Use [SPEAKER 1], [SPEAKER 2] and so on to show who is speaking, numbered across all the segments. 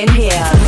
[SPEAKER 1] in here.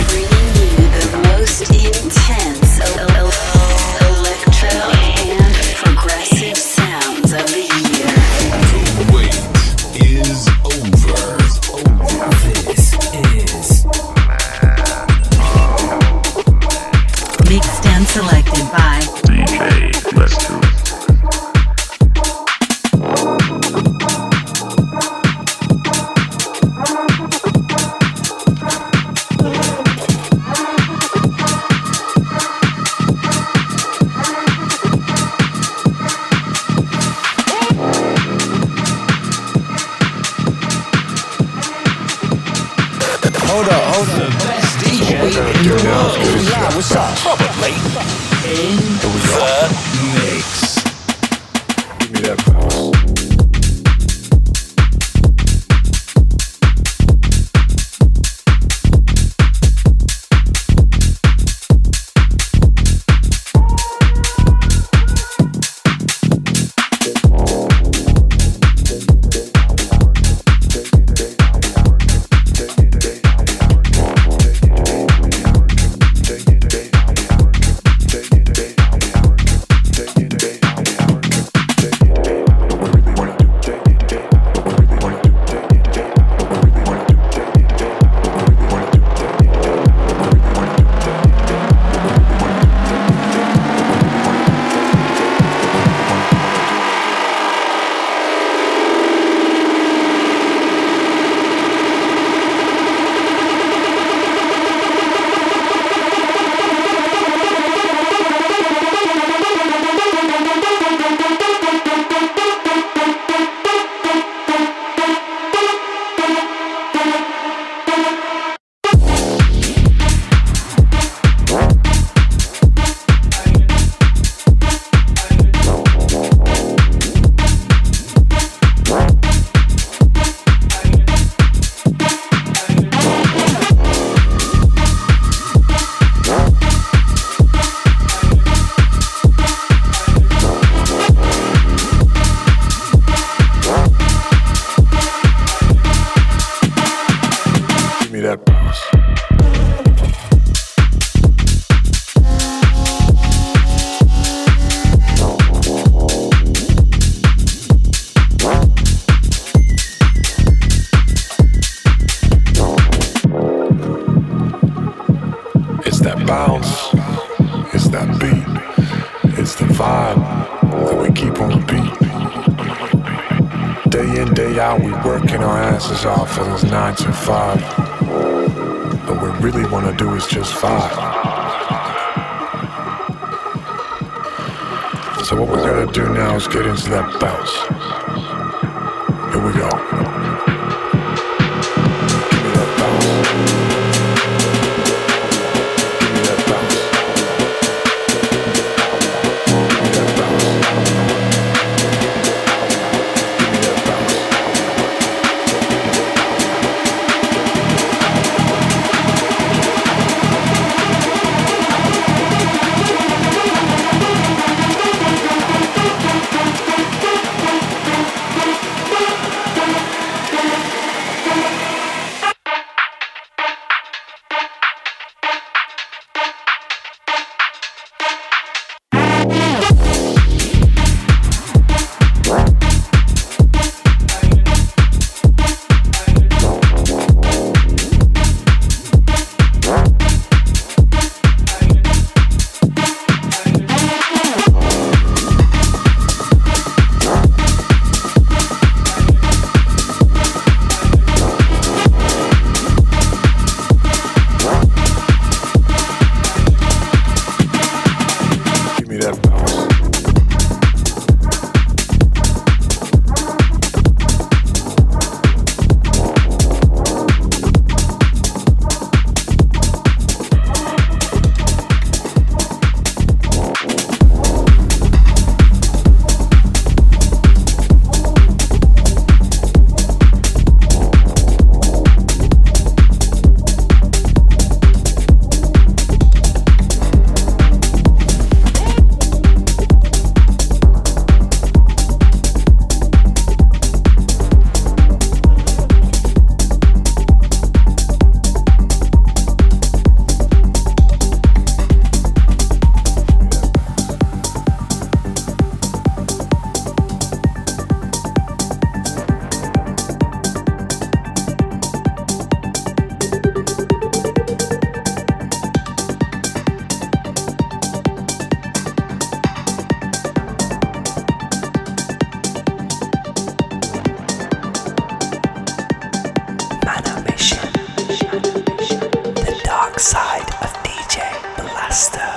[SPEAKER 2] Master.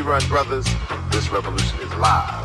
[SPEAKER 2] Rerun, brothers. This revolution is live.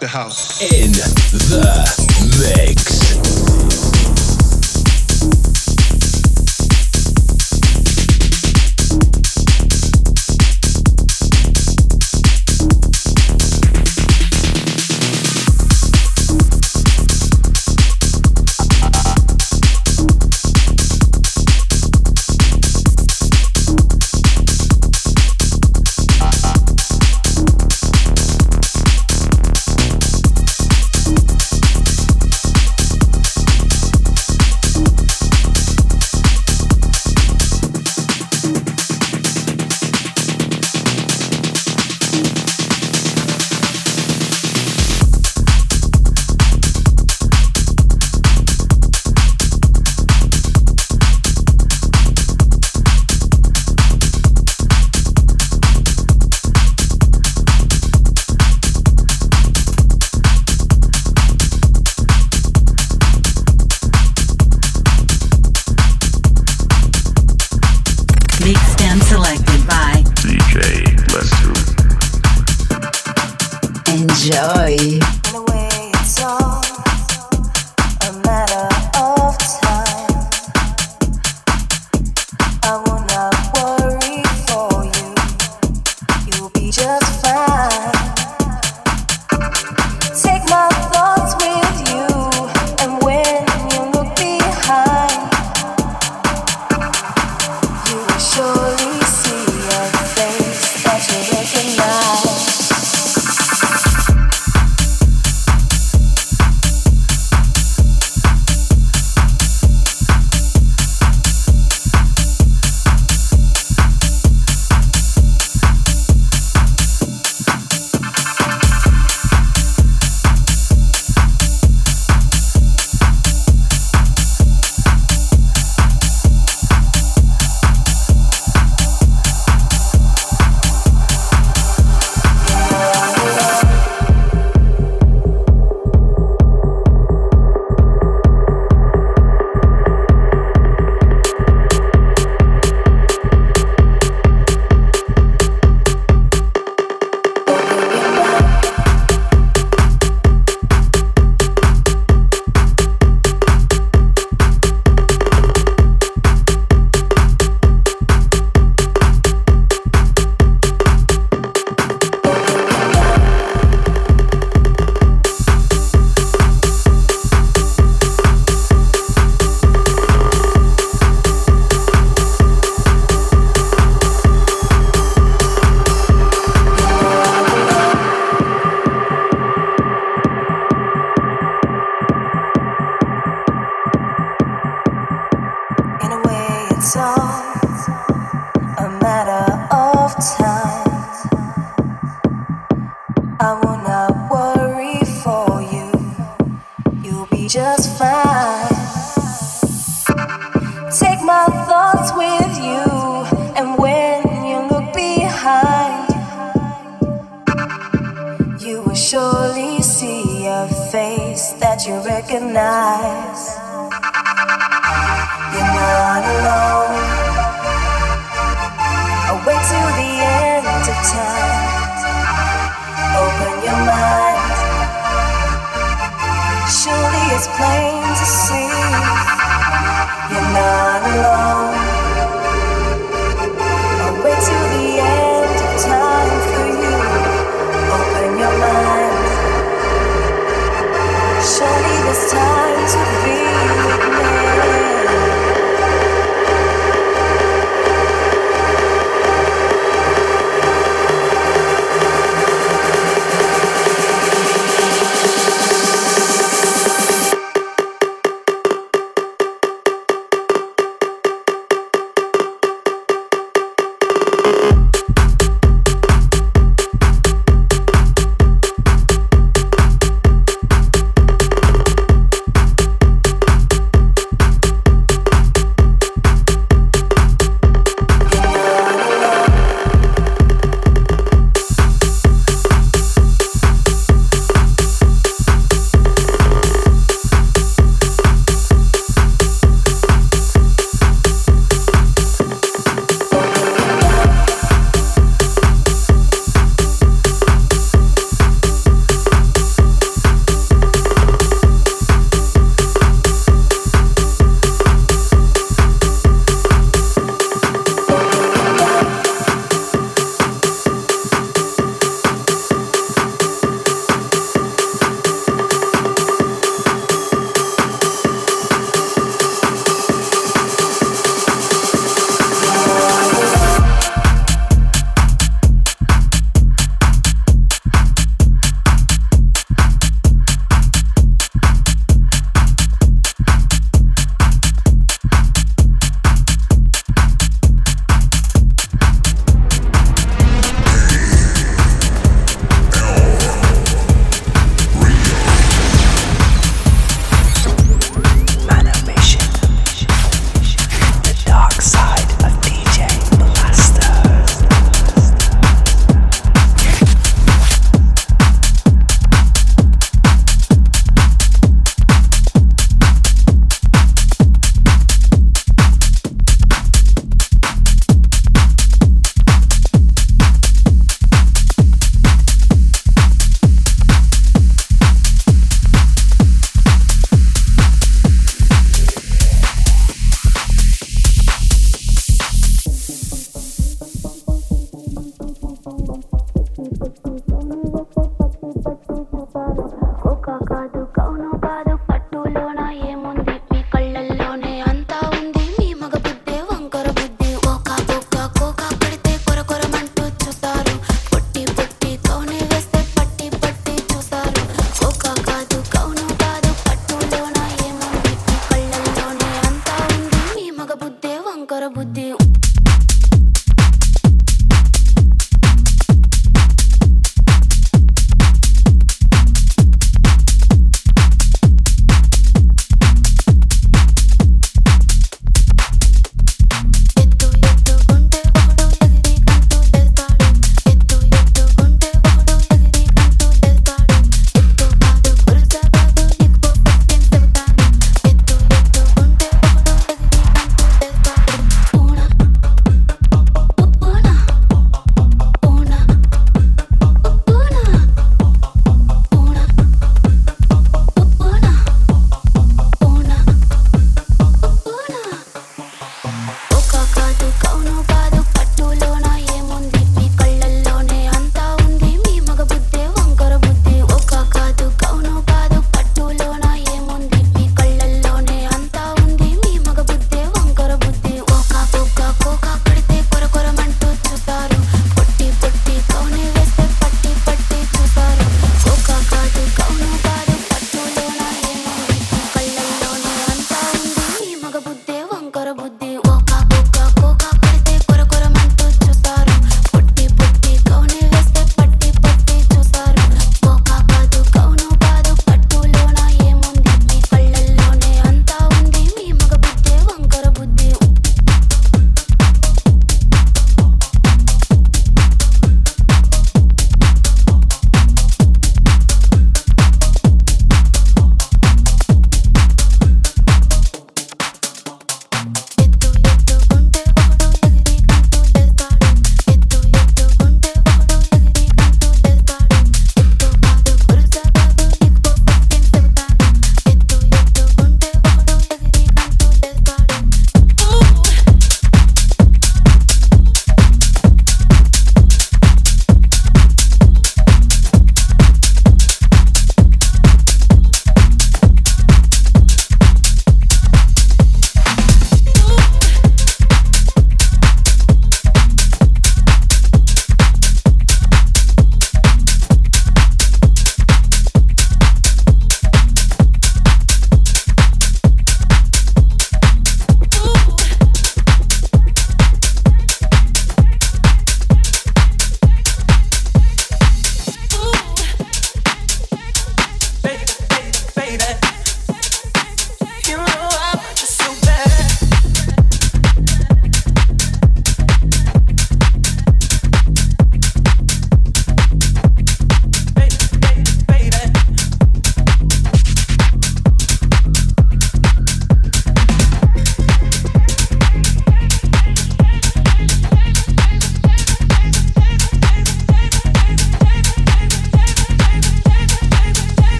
[SPEAKER 3] The house.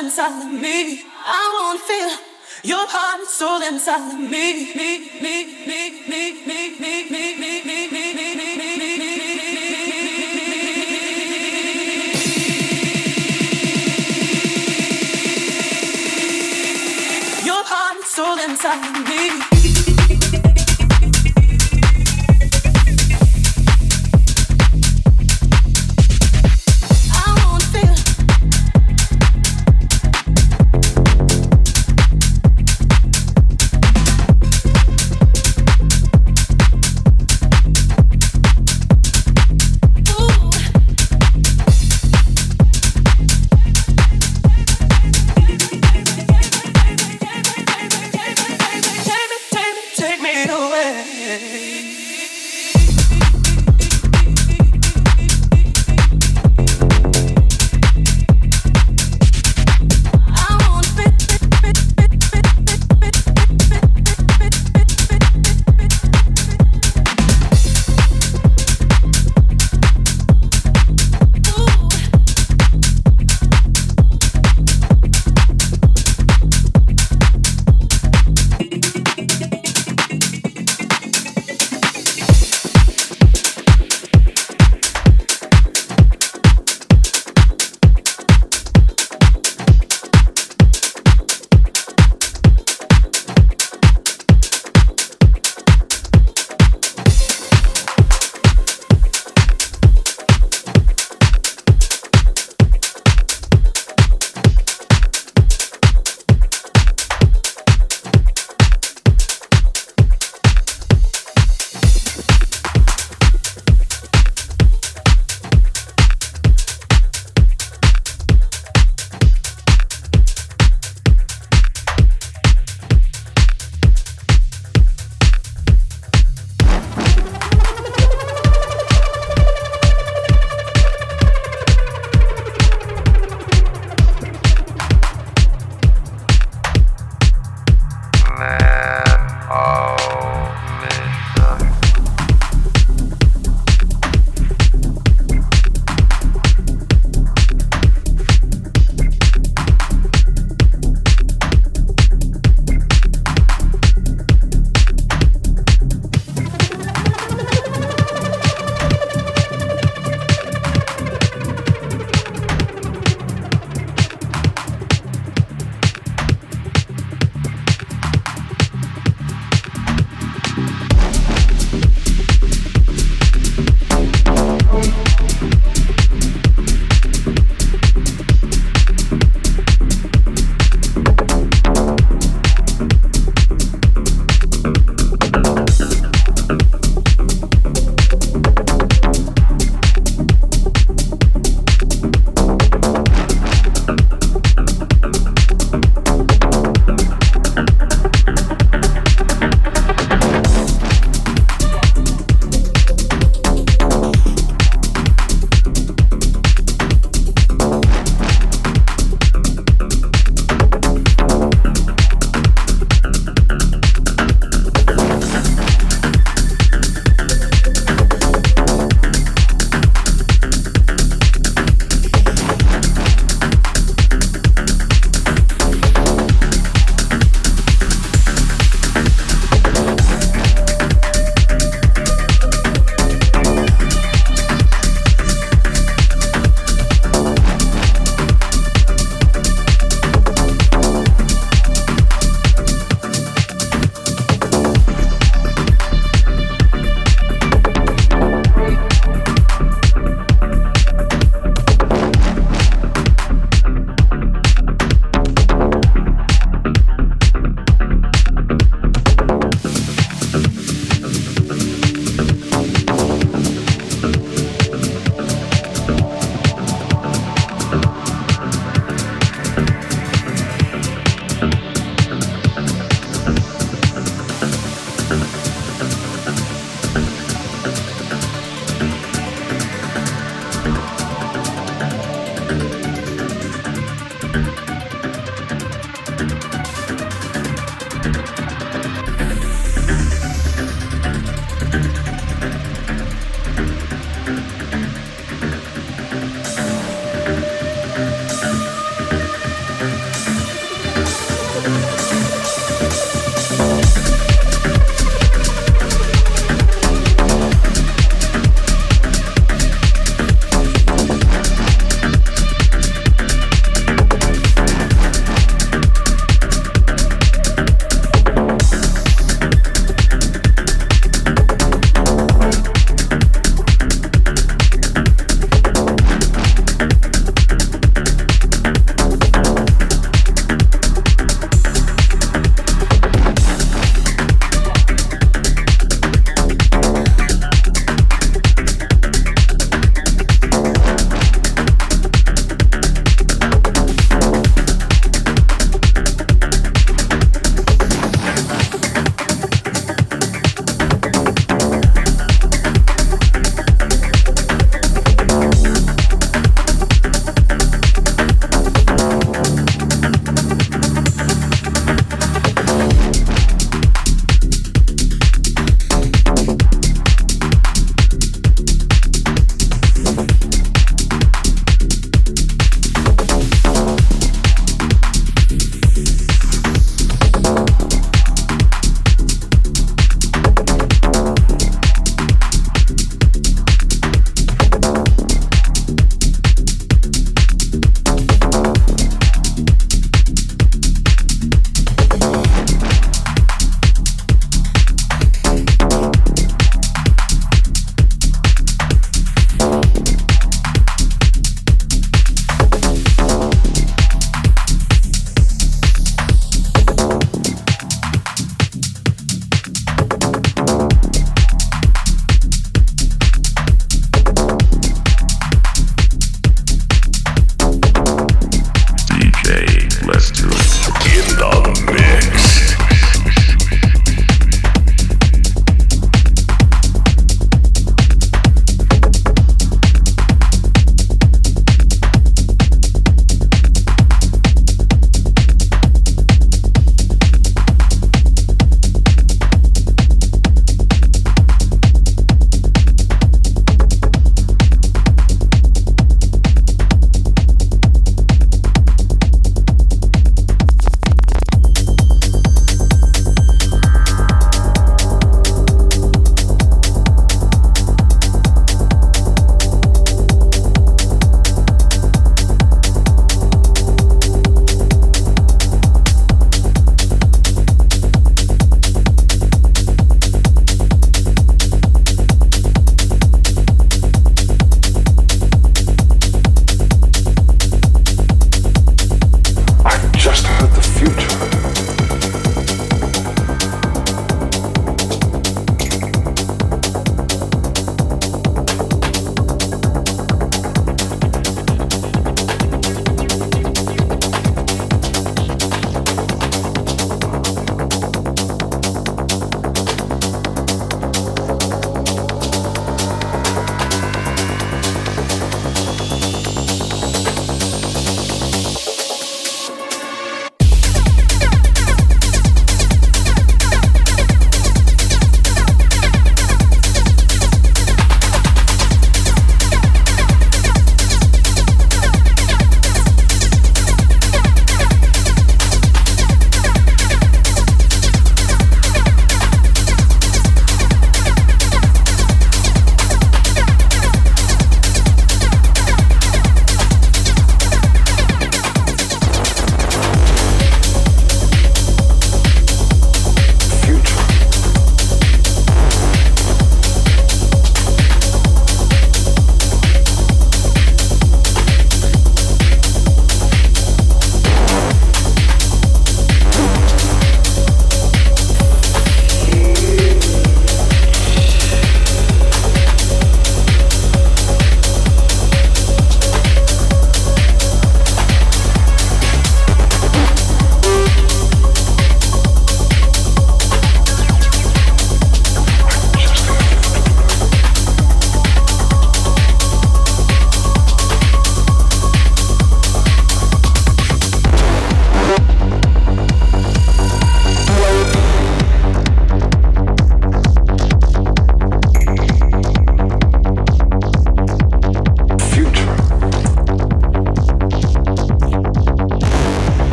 [SPEAKER 4] inside of me. I won't feel your heart and soul inside of me. Me, me, me, me, me, me,
[SPEAKER 5] me, me, me, me,
[SPEAKER 6] me, me, me, me,
[SPEAKER 5] me.
[SPEAKER 7] Your heart and soul inside of me.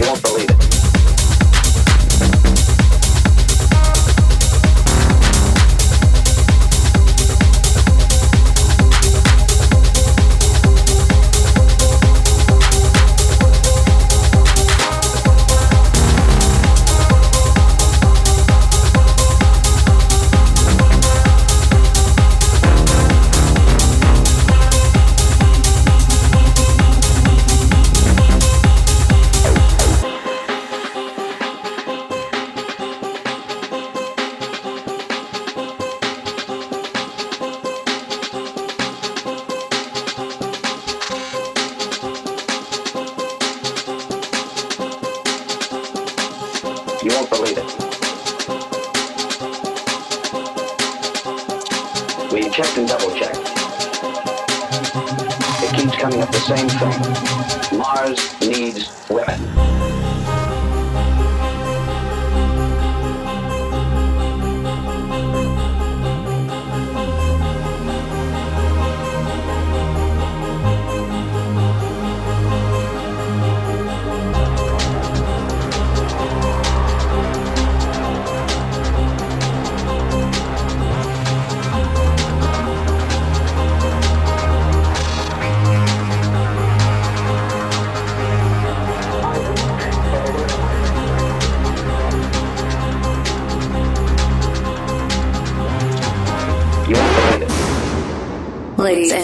[SPEAKER 7] you won't believe it.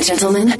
[SPEAKER 8] Gentlemen,